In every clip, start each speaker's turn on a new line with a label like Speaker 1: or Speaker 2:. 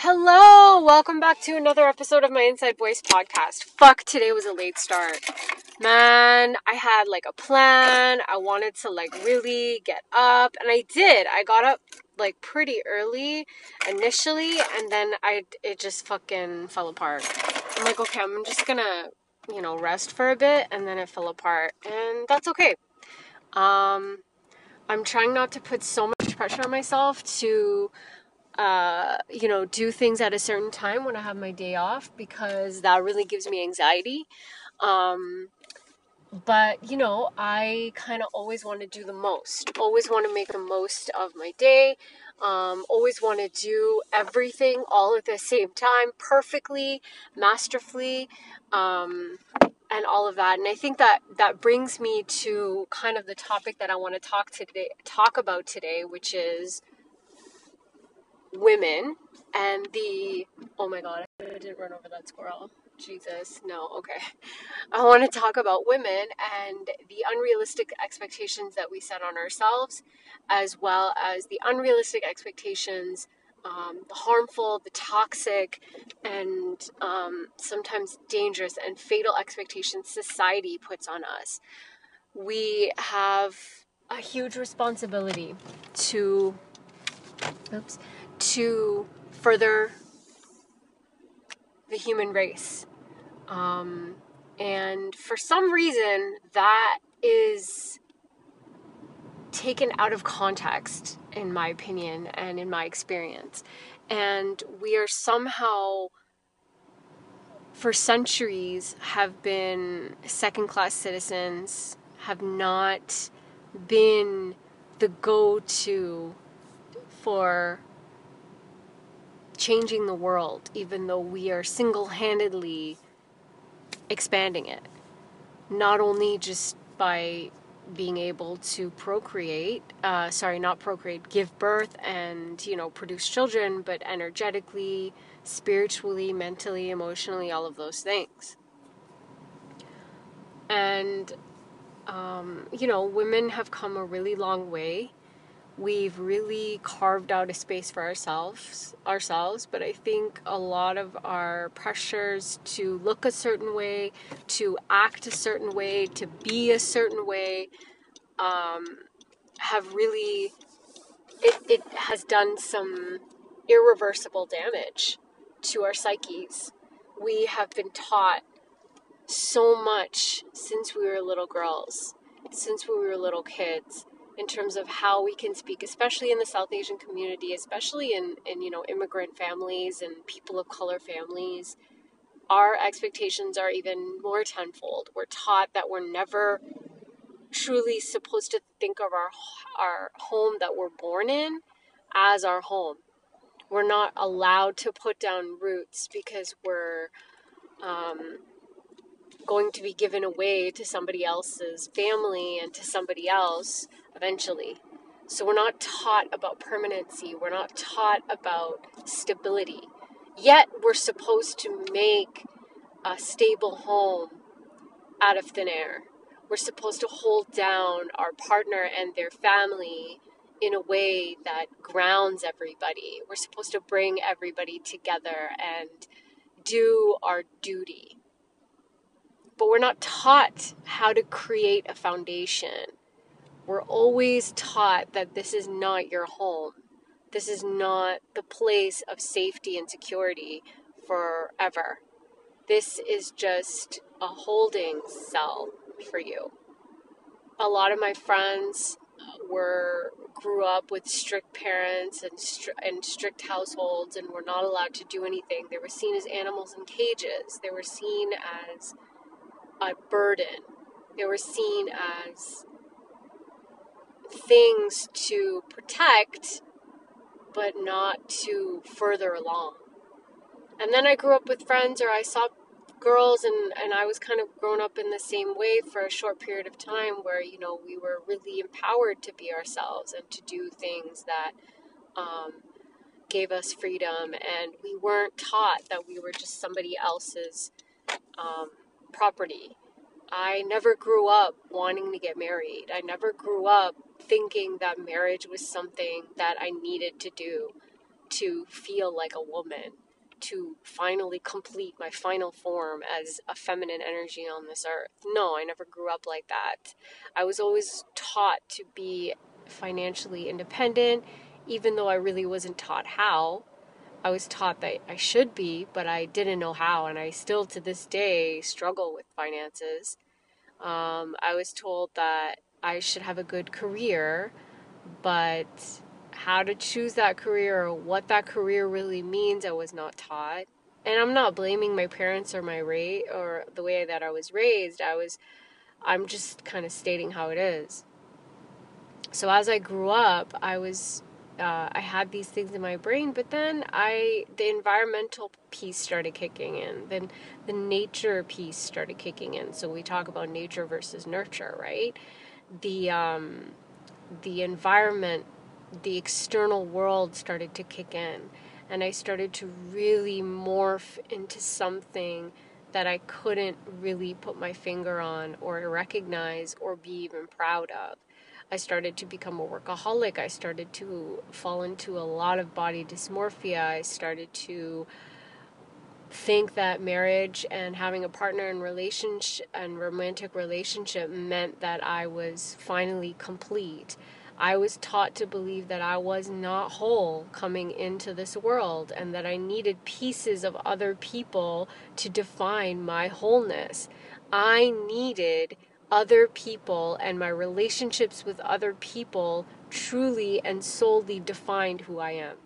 Speaker 1: Hello, welcome back to another episode of my Inside Voice podcast. Fuck, today was a late start. Man, I had like a plan. I wanted to like really get up, and I did. I got up like pretty early initially, and then I it just fucking fell apart. I'm like, okay, I'm just gonna, you know, rest for a bit, and then it fell apart, and that's okay. Um, I'm trying not to put so much pressure on myself to uh, you know, do things at a certain time when I have my day off because that really gives me anxiety. Um, but you know, I kind of always want to do the most. Always want to make the most of my day. Um, always want to do everything all at the same time, perfectly, masterfully, um, and all of that. And I think that that brings me to kind of the topic that I want to talk today, talk about today, which is women and the oh my god i didn't run over that squirrel. Jesus no okay. I want to talk about women and the unrealistic expectations that we set on ourselves as well as the unrealistic expectations um, the harmful the toxic and um, sometimes dangerous and fatal expectations society puts on us. We have a huge responsibility to oops to further the human race. Um, and for some reason, that is taken out of context, in my opinion and in my experience. And we are somehow, for centuries, have been second class citizens, have not been the go to for changing the world, even though we are single handedly expanding it. Not only just by being able to procreate, uh, sorry, not procreate, give birth and, you know, produce children, but energetically, spiritually, mentally, emotionally, all of those things. And, um, you know, women have come a really long way we've really carved out a space for ourselves ourselves but i think a lot of our pressures to look a certain way to act a certain way to be a certain way um, have really it, it has done some irreversible damage to our psyches. We have been taught so much since we were little girls since we were little kids in terms of how we can speak, especially in the South Asian community, especially in, in you know immigrant families and people of color families. Our expectations are even more tenfold. We're taught that we're never truly supposed to think of our our home that we're born in as our home. We're not allowed to put down roots because we're um, going to be given away to somebody else's family and to somebody else eventually. So we're not taught about permanency, we're not taught about stability. Yet we're supposed to make a stable home out of thin air. We're supposed to hold down our partner and their family in a way that grounds everybody. We're supposed to bring everybody together and do our duty. But we're not taught how to create a foundation we're always taught that this is not your home. This is not the place of safety and security forever. This is just a holding cell for you. A lot of my friends were grew up with strict parents and, stri- and strict households and were not allowed to do anything. They were seen as animals in cages. They were seen as a burden. They were seen as things to protect, but not to further along. And then I grew up with friends, or I saw girls, and, and I was kind of grown up in the same way for a short period of time where, you know, we were really empowered to be ourselves and to do things that um, gave us freedom. And we weren't taught that we were just somebody else's um, property. I never grew up wanting to get married. I never grew up thinking that marriage was something that I needed to do. to feel like a woman, to finally complete my final form as a feminine energy on this earth. No, I never grew up like that. I was always taught to be financially independent, even though I really wasn't taught how. I was taught that I should be, but I didn't know how, and I still to this day struggle with finances. Um, I was told that I should have a good career, but how to choose that career or what that career really means, I was not taught. And I'm not blaming my parents or my rate or the way that I was raised. I was, I'm just kind of stating how it is. So as I grew up, I was uh, I had these things in my brain, but then I the environmental piece started kicking in. Then the nature piece started kicking in. So we talk about nature versus nurture, right? The um, the environment, the external world started to kick in, and I started to really morph into something that I couldn't really put my finger on or recognize or be even proud of. I started to become a workaholic. I started to fall into a lot of body dysmorphia. I started to think that marriage and having a partner and relationship and romantic relationship meant that I was finally complete. I was taught to believe that I was not whole coming into this world and that I needed pieces of other people to define my wholeness. I needed other people and my relationships with other people truly and solely defined who I am.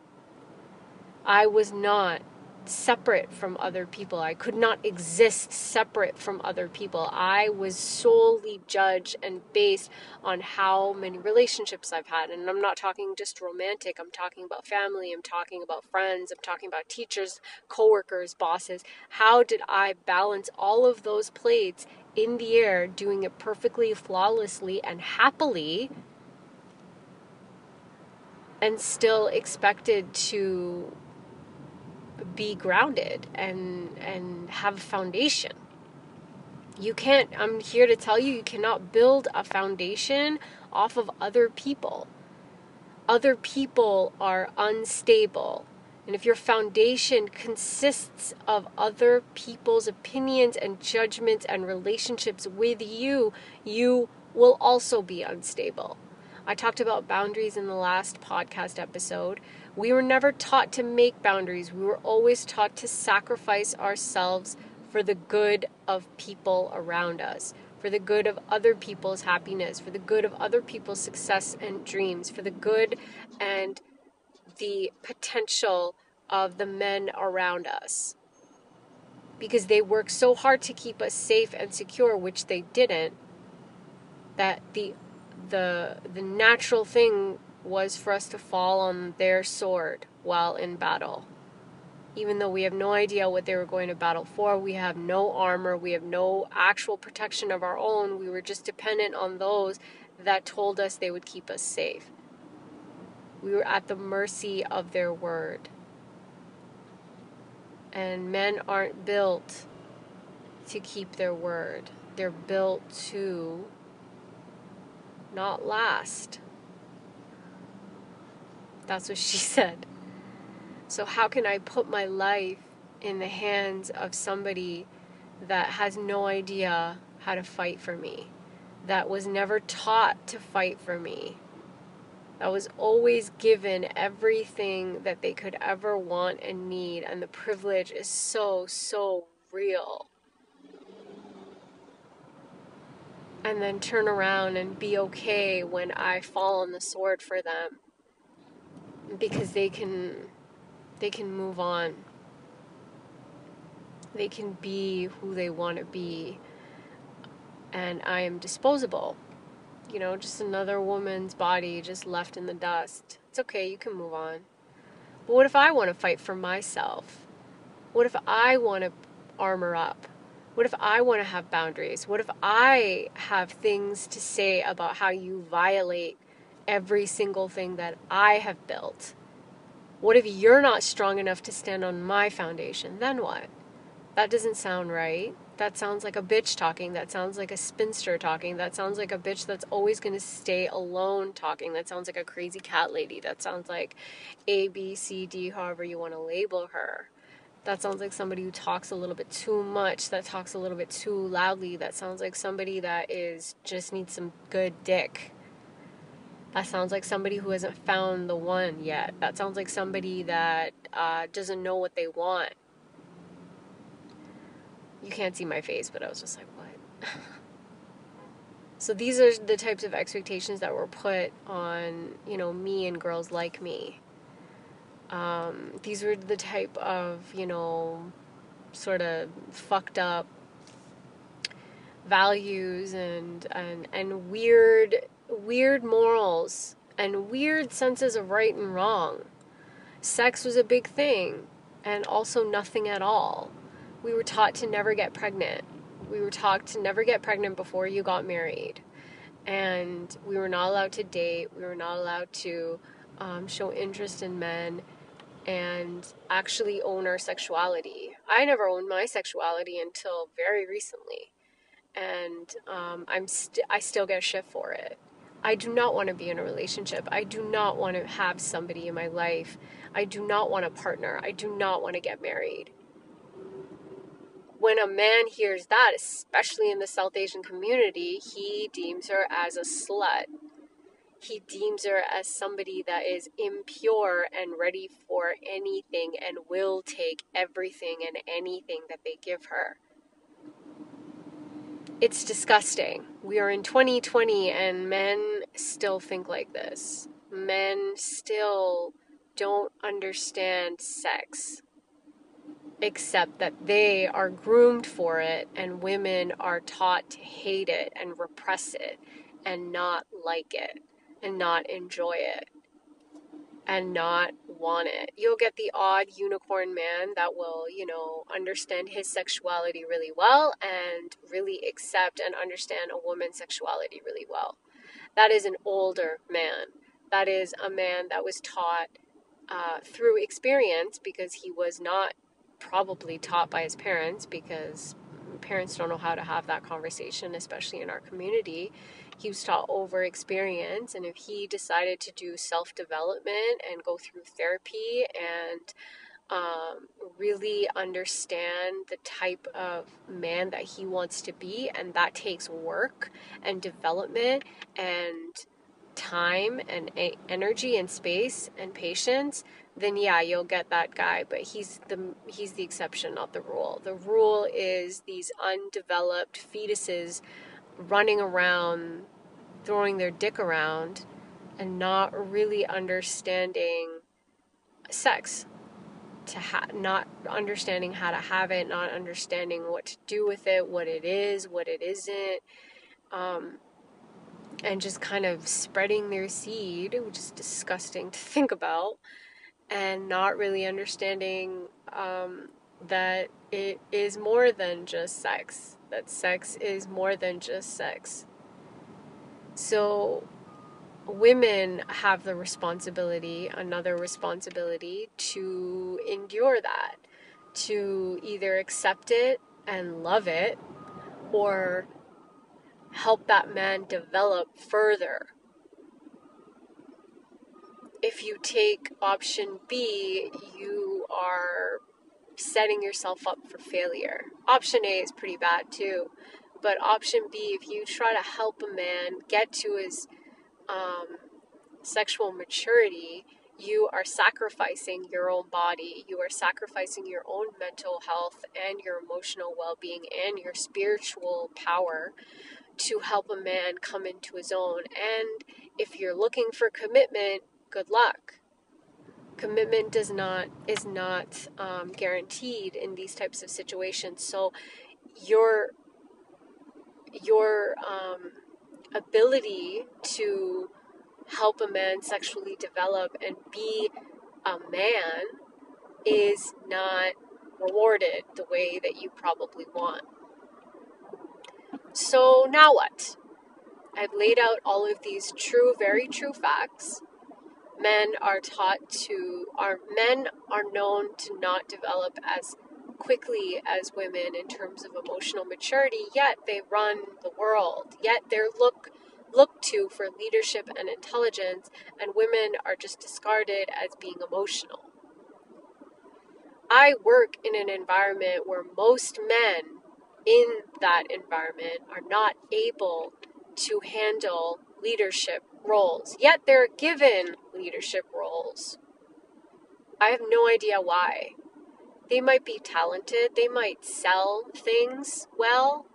Speaker 1: I was not separate from other people. I could not exist separate from other people. I was solely judged and based on how many relationships I've had. And I'm not talking just romantic, I'm talking about family, I'm talking about friends, I'm talking about teachers, coworkers, bosses. How did I balance all of those plates in the air, doing it perfectly, flawlessly, and happily, and still expected to be grounded and and have a foundation. You can't I'm here to tell you you cannot build a foundation off of other people. Other people are unstable. And if your foundation consists of other people's opinions and judgments and relationships with you, you will also be unstable. I talked about boundaries in the last podcast episode. We were never taught to make boundaries, we were always taught to sacrifice ourselves for the good of people around us, for the good of other people's happiness, for the good of other people's success and dreams, for the good and the potential of the men around us. Because they worked so hard to keep us safe and secure, which they didn't, that the the the natural thing was for us to fall on their sword while in battle. Even though we have no idea what they were going to battle for, we have no armor, we have no actual protection of our own. We were just dependent on those that told us they would keep us safe. We were at the mercy of their word. And men aren't built to keep their word, they're built to not last. That's what she said. So, how can I put my life in the hands of somebody that has no idea how to fight for me, that was never taught to fight for me, that was always given everything that they could ever want and need, and the privilege is so, so real. And then turn around and be okay when I fall on the sword for them because they can they can move on. They can be who they want to be. And I am disposable you know, just another woman's body just left in the dust. It's okay, you can move on. But what if I want to fight for myself? What if I want to armor up? What if I want to have boundaries? What if I have things to say about how you violate every single thing that I have built? What if you're not strong enough to stand on my foundation? Then what? That doesn't sound right that sounds like a bitch talking. That sounds like a spinster talking. That sounds like a bitch that's always going to stay alone talking. That sounds like a crazy cat lady. That sounds like A, B, C, D, however you want to label her. That sounds like somebody who talks a little bit too much, that talks a little bit too loudly. That sounds like somebody that is just needs some good dick. That sounds like somebody who hasn't found the one yet. That sounds like somebody that uh, doesn't know what they want you can't see my face, but I was just like, what? so these are the types of expectations that were put on, you know, me and girls like me. Um, these were the type of, you know, sort of fucked up values and and and weird weird morals and weird senses of right and wrong. Sex was a big thing and also nothing at all we were taught to never get pregnant. We were taught to never get pregnant before you got married. And we were not allowed to date. We were not allowed to um, show interest in men and actually own our sexuality. I never owned my sexuality until very recently. And um, I'm st- I still get shit for it. I do not want to be in a relationship. I do not want to have somebody in my life. I do not want a partner. I do not want to get married when a man hears that, especially in the South Asian community, he deems her as a slut. He deems her as somebody that is impure and ready for anything and will take everything and anything that they give her. It's disgusting. We are in 2020 and men still think like this. Men still don't understand sex except that they are groomed for it and women are taught to hate it and repress it and not like it and not enjoy it and not want it. You'll get the odd unicorn man that will, you know, understand his sexuality really well and really accept and understand a woman's sexuality really well. That is an older man. That is a man that was taught uh, through experience because he was not probably taught by his parents because parents don't know how to have that conversation, especially in our community. He was taught over experience, and if he decided to do self development and go through therapy and um, really understand the type of man that he wants to be, and that takes work and development and time and energy and space and patience then yeah, you'll get that guy, but he's the he's the exception, not the rule. The rule is these undeveloped fetuses running around throwing their dick around and not really understanding sex to ha- not understanding how to have it, not understanding what to do with it, what it is, what it isn't, um, and just kind of spreading their seed, which is disgusting to think about and not really understanding um, that it is more than just sex, that sex is more than just sex. So, women have the responsibility, another responsibility, to endure that, to either accept it and love it, or help that man develop further if you take option B, you are setting yourself up for failure. Option A is pretty bad too, but option B, if you try to help a man get to his um, sexual maturity, you are sacrificing your own body, you are sacrificing your own mental health and your emotional well being and your spiritual power to help a man come into his own. And if you're looking for commitment, good luck. Commitment does not is not um, guaranteed in these types of situations. So your your um, ability to help a man sexually develop and be a man is not rewarded the way that you probably want. So now what? I've laid out all of these true, very true facts men are taught to are men are known to not develop as quickly as women in terms of emotional maturity, yet they run the world. Yet they're look looked to for leadership and intelligence, and women are just discarded as being emotional. I work in an environment where most men in that environment are not able to handle leadership roles, yet they're given leadership roles. I have no idea why. They might be talented, they might sell things well,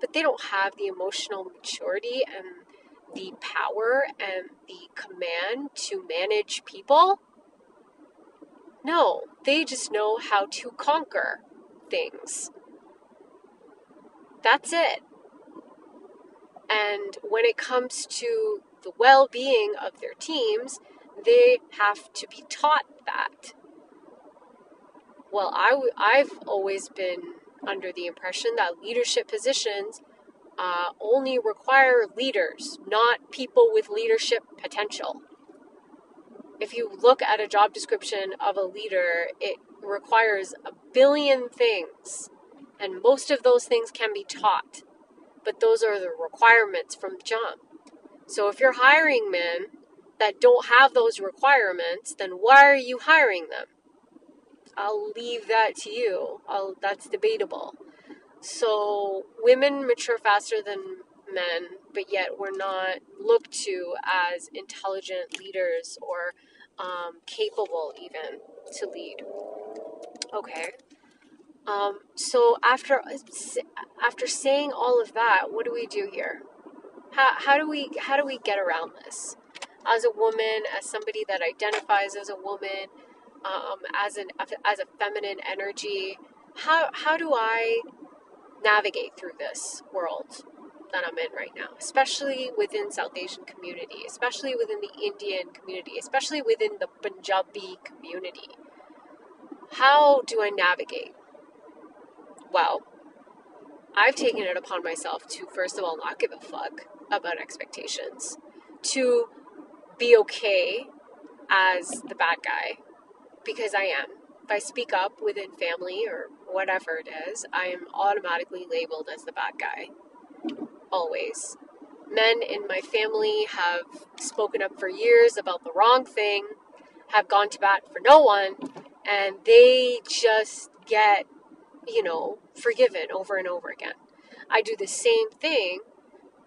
Speaker 1: but they don't have the emotional maturity and the power and the command to manage people. No, they just know how to conquer things. That's it. And when it comes to the well being of their teams, they have to be taught that. Well, I w- I've always been under the impression that leadership positions uh, only require leaders, not people with leadership potential. If you look at a job description of a leader, it requires a billion things, and most of those things can be taught, but those are the requirements from jump. So if you're hiring men that don't have those requirements, then why are you hiring them? I'll leave that to you. I'll, that's debatable. So women mature faster than men, but yet we're not looked to as intelligent leaders or um, capable even to lead. Okay. Um, so after after saying all of that, what do we do here? How, how do we how do we get around this? As a woman, as somebody that identifies as a woman, um, as an as a feminine energy, how how do I navigate through this world that I'm in right now, especially within South Asian community, especially within the Indian community, especially within the Punjabi community. How do I navigate? Well, I've taken it upon myself to first of all not give a fuck about expectations, to be okay as the bad guy because I am if I speak up within family or whatever it is, I am automatically labeled as the bad guy. Always. Men in my family have spoken up for years about the wrong thing, have gone to bat for no one, and they just get, you know, forgiven over and over again. I do the same thing,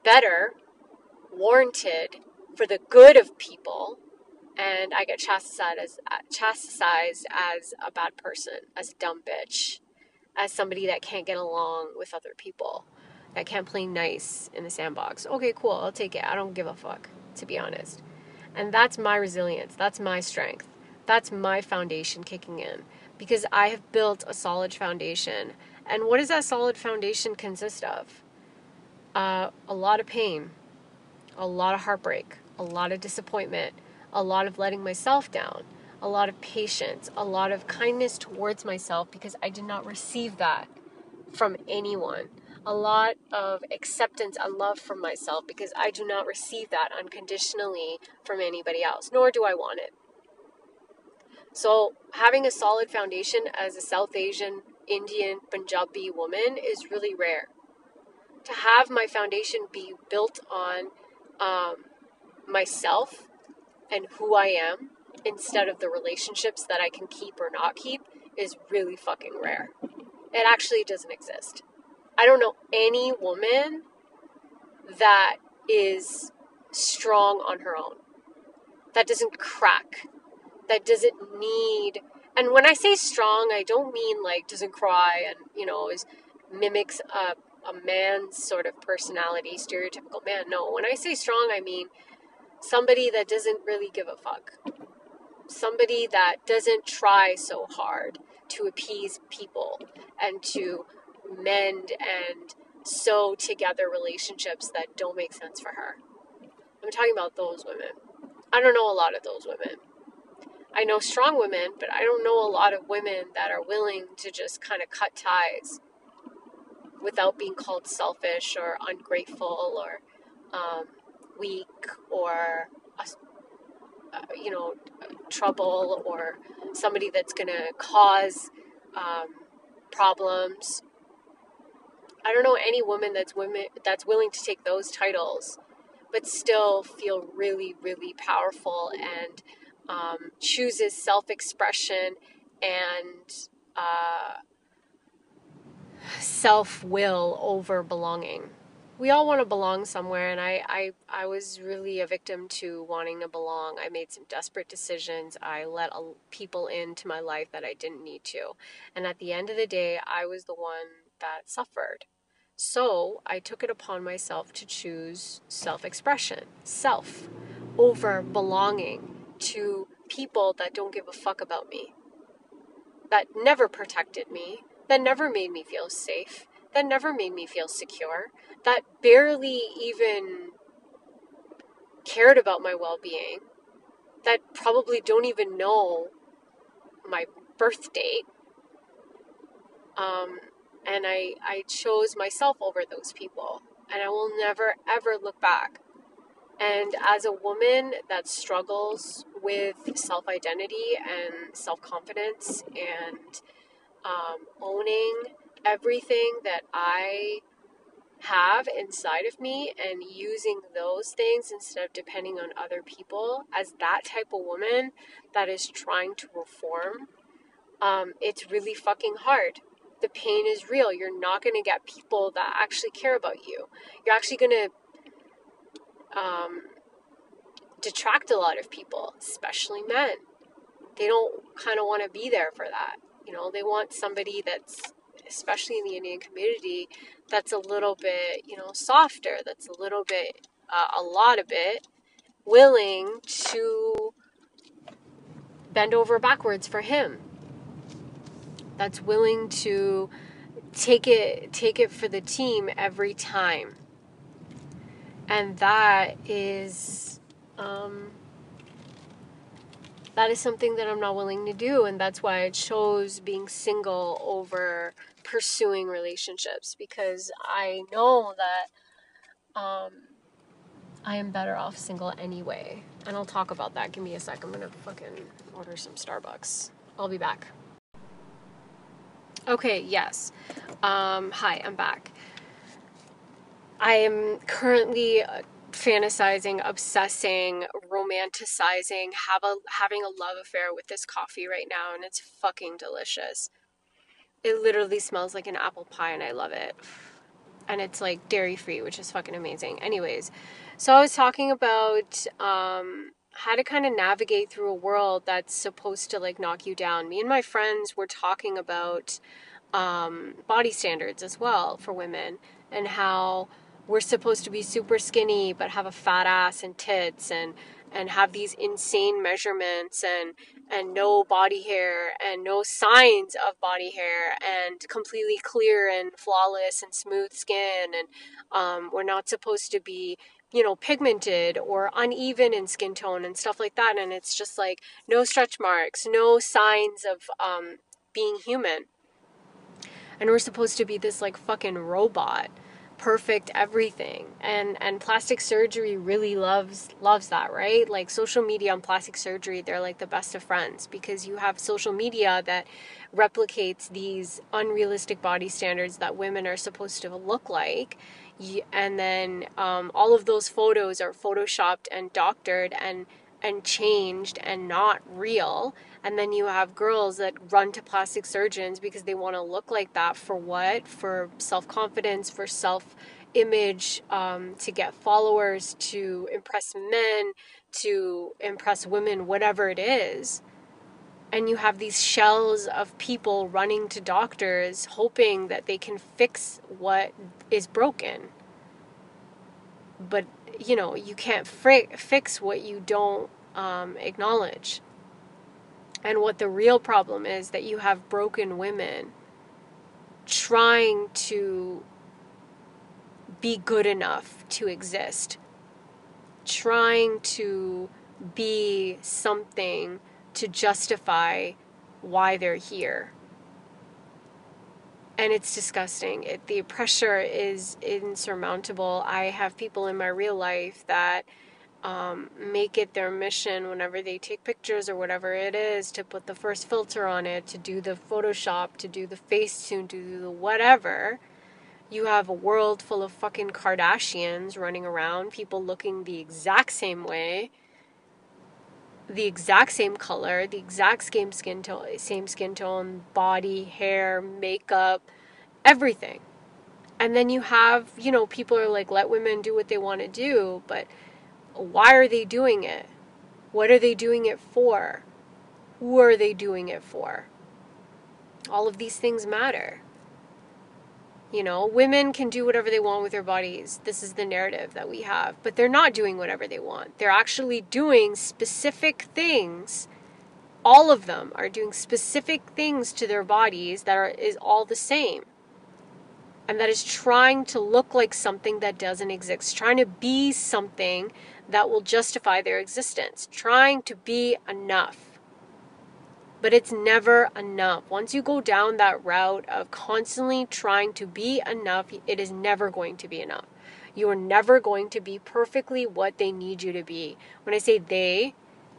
Speaker 1: better, warranted, for the good of people, and I get chastised as uh, chastised as a bad person, as a dumb bitch, as somebody that can't get along with other people, that can't play nice in the sandbox. Okay, cool, I'll take it. I don't give a fuck, to be honest. And that's my resilience. That's my strength. That's my foundation kicking in because I have built a solid foundation. And what does that solid foundation consist of? Uh, a lot of pain, a lot of heartbreak, a lot of disappointment a lot of letting myself down, a lot of patience, a lot of kindness towards myself because I did not receive that from anyone. A lot of acceptance and love from myself because I do not receive that unconditionally from anybody else, nor do I want it. So, having a solid foundation as a South Asian, Indian, Punjabi woman is really rare. To have my foundation be built on um, myself and who I am instead of the relationships that I can keep or not keep is really fucking rare. It actually doesn't exist. I don't know any woman that is strong on her own, that doesn't crack, that doesn't need. And when I say strong, I don't mean like doesn't cry and, you know, is mimics a, a man's sort of personality, stereotypical man. No, when I say strong, I mean somebody that doesn't really give a fuck. Somebody that doesn't try so hard to appease people and to mend and sew together relationships that don't make sense for her. I'm talking about those women. I don't know a lot of those women. I know strong women, but I don't know a lot of women that are willing to just kind of cut ties without being called selfish or ungrateful or um, weak or uh, you know trouble or somebody that's going to cause um, problems. I don't know any woman that's women that's willing to take those titles, but still feel really, really powerful and um, chooses self-expression and uh, self-will over belonging. We all want to belong somewhere and I, I i was really a victim to wanting to belong. I made some desperate decisions. I let people into my life that i didn't need to. And at the end of the day i was the one that suffered. So i took it upon myself to choose self-expression self over belonging to people that don't give a fuck about me that never protected me that never made me feel safe that never made me feel secure, that barely even cared about my well being, that probably don't even know my birth date. Um, and I, I chose myself over those people. And I will never, ever look back. And as a woman that struggles with self identity and self confidence and um, owning everything that I have inside of me and using those things instead of depending on other people as that type of woman that is trying to reform, um, it's really fucking hard. The pain is real. You're not going to get people that actually care about you. You're actually going to um, detract a lot of people, especially men. They don't kind of want to be there for that. You know, they want somebody that's especially in the Indian community, that's a little bit, you know, softer, that's a little bit, uh, a lot of it, willing to bend over backwards for him. That's willing to take it take it for the team every time. And that is um, that is something that I'm not willing to do, and that's why I chose being single over pursuing relationships because I know that um, I am better off single anyway. And I'll talk about that. Give me a sec. I'm gonna fucking order some Starbucks. I'll be back. Okay, yes. Um, hi, I'm back. I am currently uh, fantasizing, obsessing, romanticizing, have a having a love affair with this coffee right now and it's fucking delicious. It literally smells like an apple pie and I love it. And it's like dairy free, which is fucking amazing. Anyways, so I was talking about um, how to kind of navigate through a world that's supposed to like knock you down. Me and my friends were talking about um, body standards as well for women and how we're supposed to be super skinny but have a fat ass and tits and and have these insane measurements and and no body hair and no signs of body hair and completely clear and flawless and smooth skin and um, we're not supposed to be you know pigmented or uneven in skin tone and stuff like that. And it's just like no stretch marks no signs of um, being human. And we're supposed to be this like fucking robot perfect everything. And and plastic surgery really loves loves that right? Like social media and plastic surgery they're like the best of friends because you have social media that replicates these unrealistic body standards that women are supposed to look like. And then um, all of those photos are photoshopped and doctored and and changed and not real and then you have girls that run to plastic surgeons because they want to look like that for what? For self confidence, for self image, um, to get followers, to impress men, to impress women, whatever it is. And you have these shells of people running to doctors hoping that they can fix what is broken. But, you know, you can't fix what you don't um, acknowledge. And what the real problem is that you have broken women trying to be good enough to exist, trying to be something to justify why they're here. And it's disgusting. It, the pressure is insurmountable. I have people in my real life that um, make it their mission whenever they take pictures or whatever it is to put the first filter on it, to do the Photoshop, to do the Facetune, to do the whatever. You have a world full of fucking Kardashians running around, people looking the exact same way, the exact same color, the exact same skin tone, same skin tone, body, hair, makeup, everything. And then you have, you know, people are like, let women do what they want to do, but why are they doing it? What are they doing it for? Who are they doing it for? All of these things matter. You know, women can do whatever they want with their bodies. This is the narrative that we have. But they're not doing whatever they want. They're actually doing specific things. All of them are doing specific things to their bodies that are is all the same and that is trying to look like something that doesn't exist, trying to be something that will justify their existence, trying to be enough. But it's never enough. Once you go down that route of constantly trying to be enough, it is never going to be enough. You are never going to be perfectly what they need you to be. When I say they,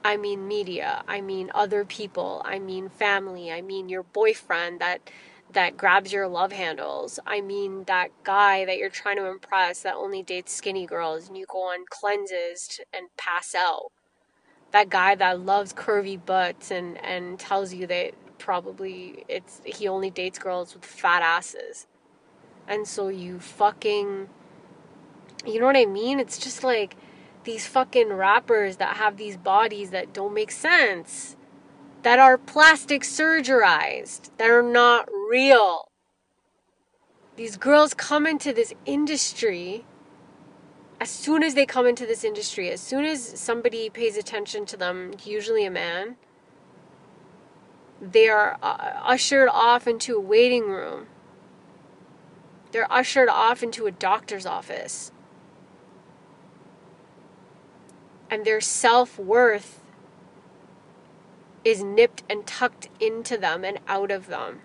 Speaker 1: I mean media, I mean other people, I mean family, I mean your boyfriend that that grabs your love handles. I mean, that guy that you're trying to impress that only dates skinny girls and you go on cleanses and pass out. That guy that loves curvy butts and, and tells you that probably it's he only dates girls with fat asses. And so you fucking you know what I mean? It's just like these fucking rappers that have these bodies that don't make sense that are plastic surgerized, that are not real. These girls come into this industry. As soon as they come into this industry, as soon as somebody pays attention to them, usually a man, they are uh, ushered off into a waiting room. They're ushered off into a doctor's office. And their self worth is nipped and tucked into them and out of them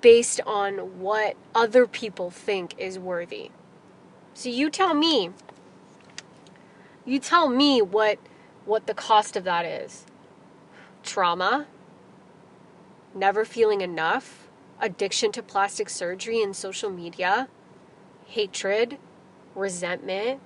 Speaker 1: based on what other people think is worthy. So you tell me. You tell me what what the cost of that is. Trauma, never feeling enough, addiction to plastic surgery and social media, hatred, resentment,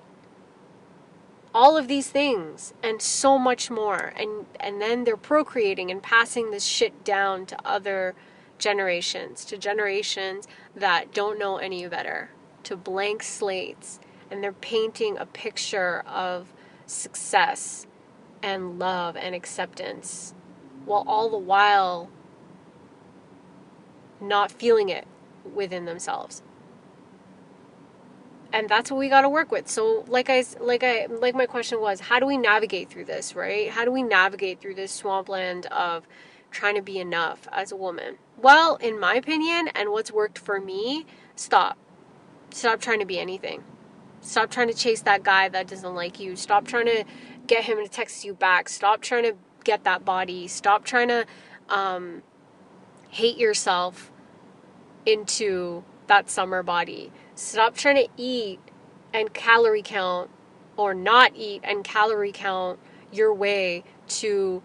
Speaker 1: all of these things and so much more. And and then they're procreating and passing this shit down to other generations to generations that don't know any better to blank slates. And they're painting a picture of success and love and acceptance while all the while not feeling it within themselves and that's what we got to work with. So like i like i like my question was how do we navigate through this right? How do we navigate through this swampland of trying to be enough as a woman? Well in my opinion and what's worked for me stop. Stop trying to be anything. Stop trying to chase that guy that doesn't like you. Stop trying to get him to text you back. Stop trying to get that body. Stop trying to um, hate yourself into that summer body Stop trying to eat and calorie count or not eat and calorie count your way to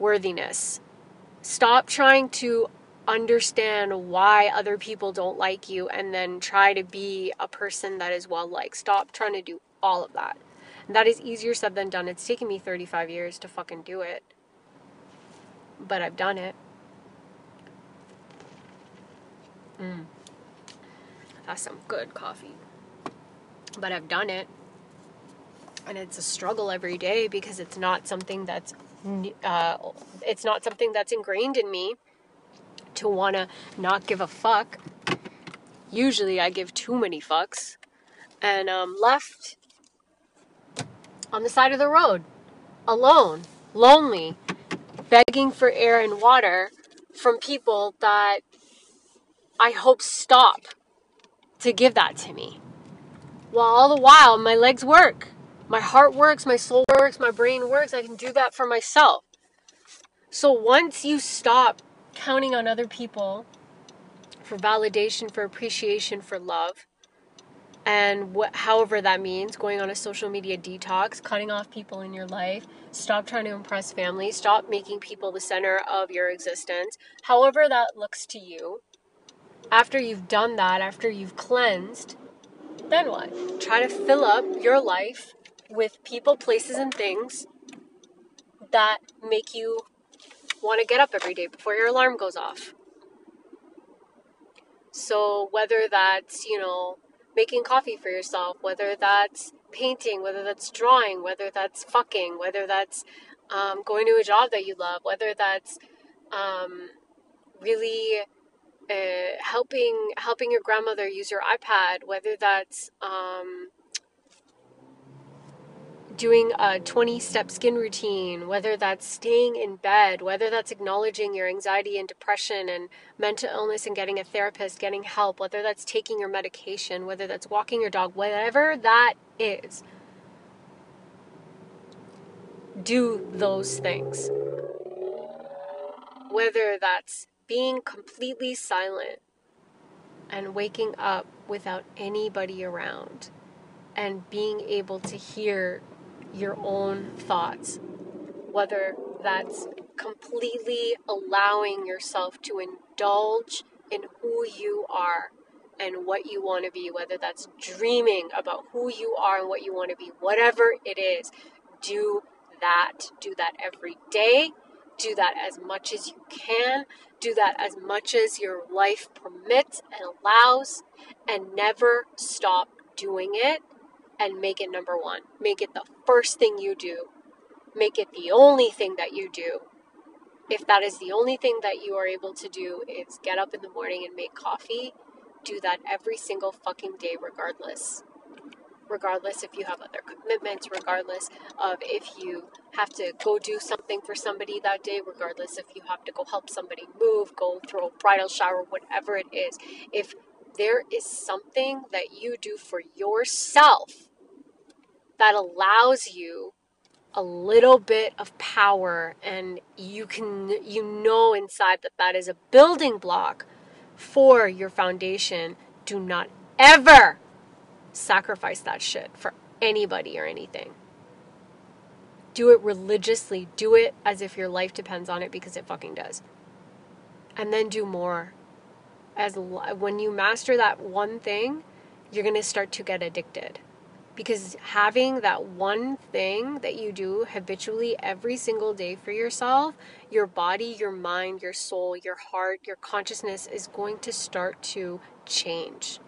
Speaker 1: worthiness. Stop trying to understand why other people don't like you and then try to be a person that is well liked. Stop trying to do all of that. That is easier said than done. It's taken me 35 years to fucking do it. But I've done it. Mm. That's some good coffee. But I've done it. And it's a struggle every day because it's not something that's uh, it's not something that's ingrained in me to want to not give a fuck. Usually I give too many fucks and um, left on the side of the road alone, lonely, begging for air and water from people that I hope stop to give that to me. While all the while, my legs work, my heart works, my soul works, my brain works. I can do that for myself. So once you stop counting on other people for validation, for appreciation, for love, and what, however that means going on a social media detox cutting off people in your life stop trying to impress family stop making people the center of your existence however that looks to you after you've done that after you've cleansed then what? Try to fill up your life with people places and things that make you want to get up every day before your alarm goes off. So whether that's you know making coffee for yourself, whether that's painting, whether that's drawing, whether that's fucking, whether that's um, going to a job that you love, whether that's um, really uh, helping helping your grandmother use your iPad, whether that's um, doing a 20 step skin routine, whether that's staying in bed, whether that's acknowledging your anxiety and depression and mental illness and getting a therapist, getting help, whether that's taking your medication, whether that's walking your dog, whatever that is, do those things. Whether that's being completely silent and waking up without anybody around and being able to hear your own thoughts, whether that's completely allowing yourself to indulge in who you are and what you want to be, whether that's dreaming about who you are and what you want to be, whatever it is, do that. Do that every day. Do that as much as you can. Do that as much as your life permits and allows, and never stop doing it and make it number one. Make it the first thing you do. Make it the only thing that you do. If that is the only thing that you are able to do is get up in the morning and make coffee, do that every single fucking day, regardless. Regardless if you have other commitments, regardless of if you have to go do something for somebody that day, regardless if you have to go help somebody move, go throw a bridal shower, whatever it is. If there is something that you do for yourself that allows you a little bit of power and you can you know inside that that is a building block for your foundation do not ever sacrifice that shit for anybody or anything do it religiously do it as if your life depends on it because it fucking does and then do more as when you master that one thing, you're going to start to get addicted. Because having that one thing that you do habitually every single day for yourself, your body, your mind, your soul, your heart, your consciousness is going to start to change.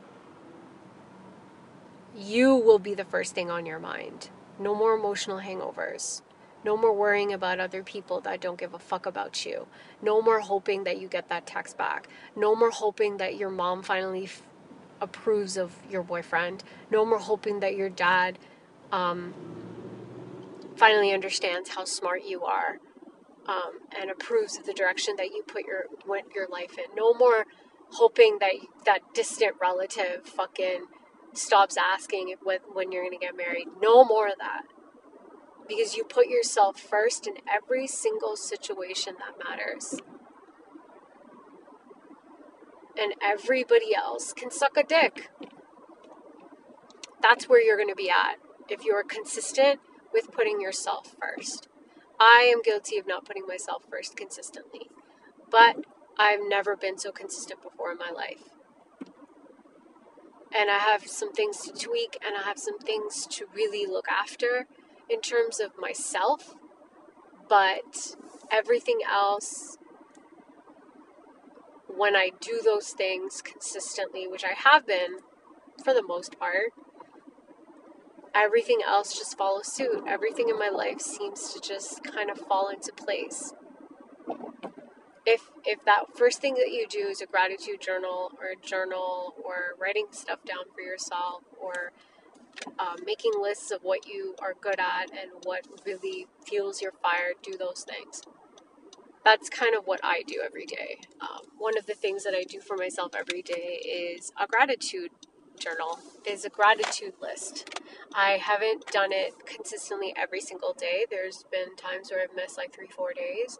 Speaker 1: You will be the first thing on your mind. No more emotional hangovers. No more worrying about other people that don't give a fuck about you. No more hoping that you get that text back. No more hoping that your mom finally f- approves of your boyfriend. No more hoping that your dad um, finally understands how smart you are um, and approves of the direction that you put your your life in. No more hoping that that distant relative fucking stops asking when, when you're going to get married. No more of that because you put yourself first in every single situation that matters. And everybody else can suck a dick. That's where you're going to be at if you're consistent with putting yourself first. I am guilty of not putting myself first consistently, but I've never been so consistent before in my life. And I have some things to tweak and I have some things to really look after in terms of myself, but everything else, when I do those things consistently, which I have been for the most part, everything else just follows suit. Everything in my life seems to just kind of fall into place. If if that first thing that you do is a gratitude journal or a journal or writing stuff down for yourself or um, making lists of what you are good at and what really fuels your fire, do those things. That's kind of what I do every day. Um, one of the things that I do for myself every day is a gratitude journal, is a gratitude list. I haven't done it consistently every single day. There's been times where I've missed like three, four days,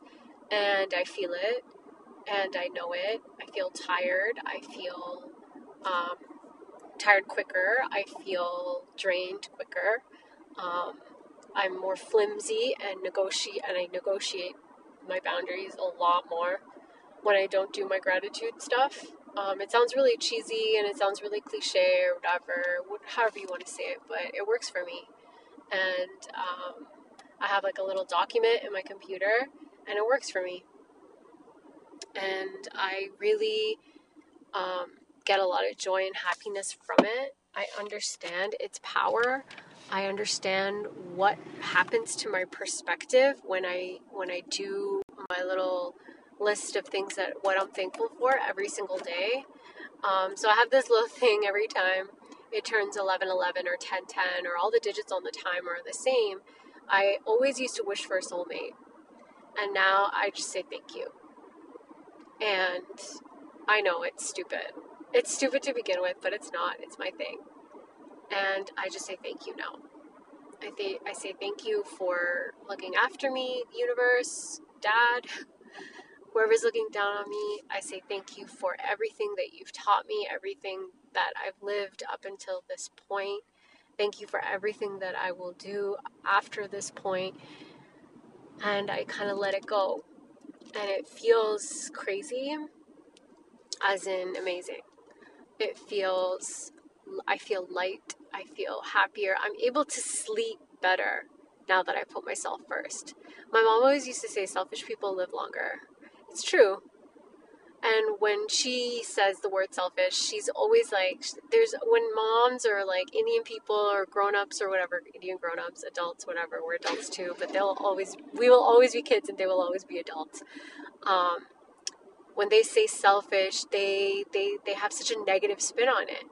Speaker 1: and I feel it, and I know it. I feel tired. I feel um, tired quicker. I feel drained quicker. Um, I'm more flimsy and negotiate and I negotiate my boundaries a lot more when I don't do my gratitude stuff. Um, it sounds really cheesy and it sounds really cliche or whatever, however you want to say it, but it works for me. And um, I have like a little document in my computer and it works for me. And I really um, get a lot of joy and happiness from it. I understand its power. I understand what happens to my perspective when I when I do my little list of things that what I'm thankful for every single day. Um, so I have this little thing every time it turns 11 11 or 10 10 or all the digits on the timer are the same. I always used to wish for a soulmate. And now I just say thank you. And I know it's stupid. It's stupid to begin with, but it's not. It's my thing. And I just say thank you now. I, think I say thank you for looking after me, universe, dad, whoever's looking down on me, I say thank you for everything that you've taught me, everything that I've lived up until this point. Thank you for everything that I will do after this point. And I kind of let it go. And it feels crazy, as in amazing. It feels, I feel light. I feel happier. I'm able to sleep better now that I put myself first. My mom always used to say selfish people live longer. It's true. And when she says the word selfish, she's always like, there's when moms or like Indian people or grown ups or whatever, Indian grown ups, adults, whatever, we're adults too, but they'll always, we will always be kids and they will always be adults. Um, when they say selfish, they, they, they have such a negative spin on it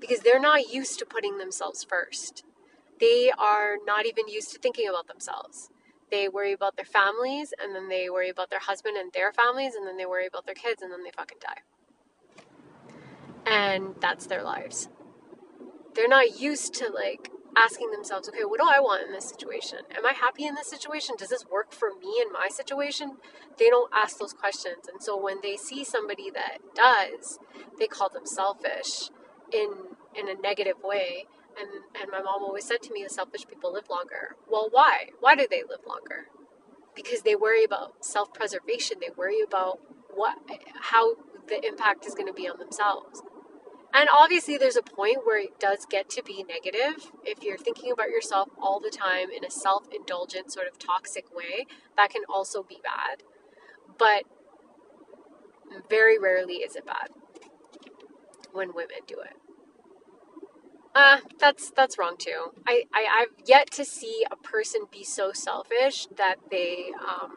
Speaker 1: because they're not used to putting themselves first. They are not even used to thinking about themselves they worry about their families and then they worry about their husband and their families and then they worry about their kids and then they fucking die. And that's their lives. They're not used to like asking themselves, okay, what do I want in this situation? Am I happy in this situation? Does this work for me in my situation? They don't ask those questions. And so when they see somebody that does, they call them selfish in in a negative way and, and my mom always said to me, the selfish people live longer. Well, why? Why do they live longer? Because they worry about self preservation. They worry about what, how the impact is going to be on themselves. And obviously, there's a point where it does get to be negative. If you're thinking about yourself all the time in a self indulgent, sort of toxic way, that can also be bad. But very rarely is it bad when women do it. Uh, that's that's wrong too. I, I I've yet to see a person be so selfish that they um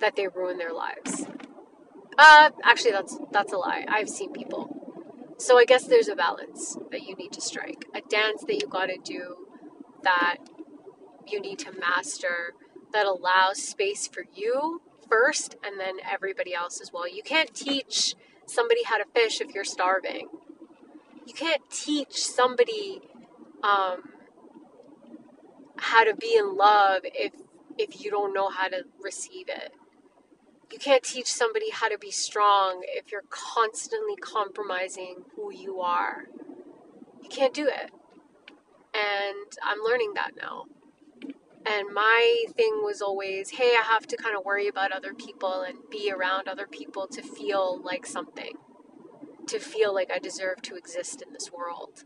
Speaker 1: that they ruin their lives. Uh, actually, that's that's a lie. I've seen people. So I guess there's a balance that you need to strike. A dance that you got to do that you need to master that allows space for you first and then everybody else as well. You can't teach somebody how to fish if you're starving you can't teach somebody um, how to be in love if if you don't know how to receive it. You can't teach somebody how to be strong if you're constantly compromising who you are. You can't do it. And I'm learning that now. And my thing was always, hey, I have to kind of worry about other people and be around other people to feel like something to feel like I deserve to exist in this world.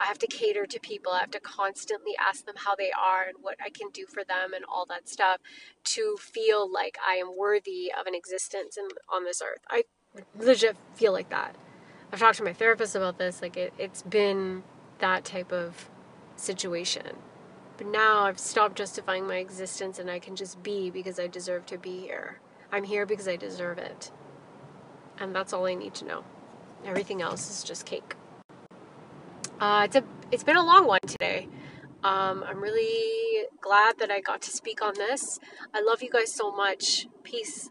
Speaker 1: I have to cater to people. I have to constantly ask them how they are and what I can do for them and all that stuff to feel like I am worthy of an existence in, on this earth. I legit feel like that. I've talked to my therapist about this. Like, it, it's been that type of situation. But now I've stopped justifying my existence and I can just be because I deserve to be here. I'm here because I deserve it. And that's all I need to know. Everything else is just cake. Uh, it's a it's been a long one today. Um, I'm really glad that I got to speak on this. I love you guys so much. Peace.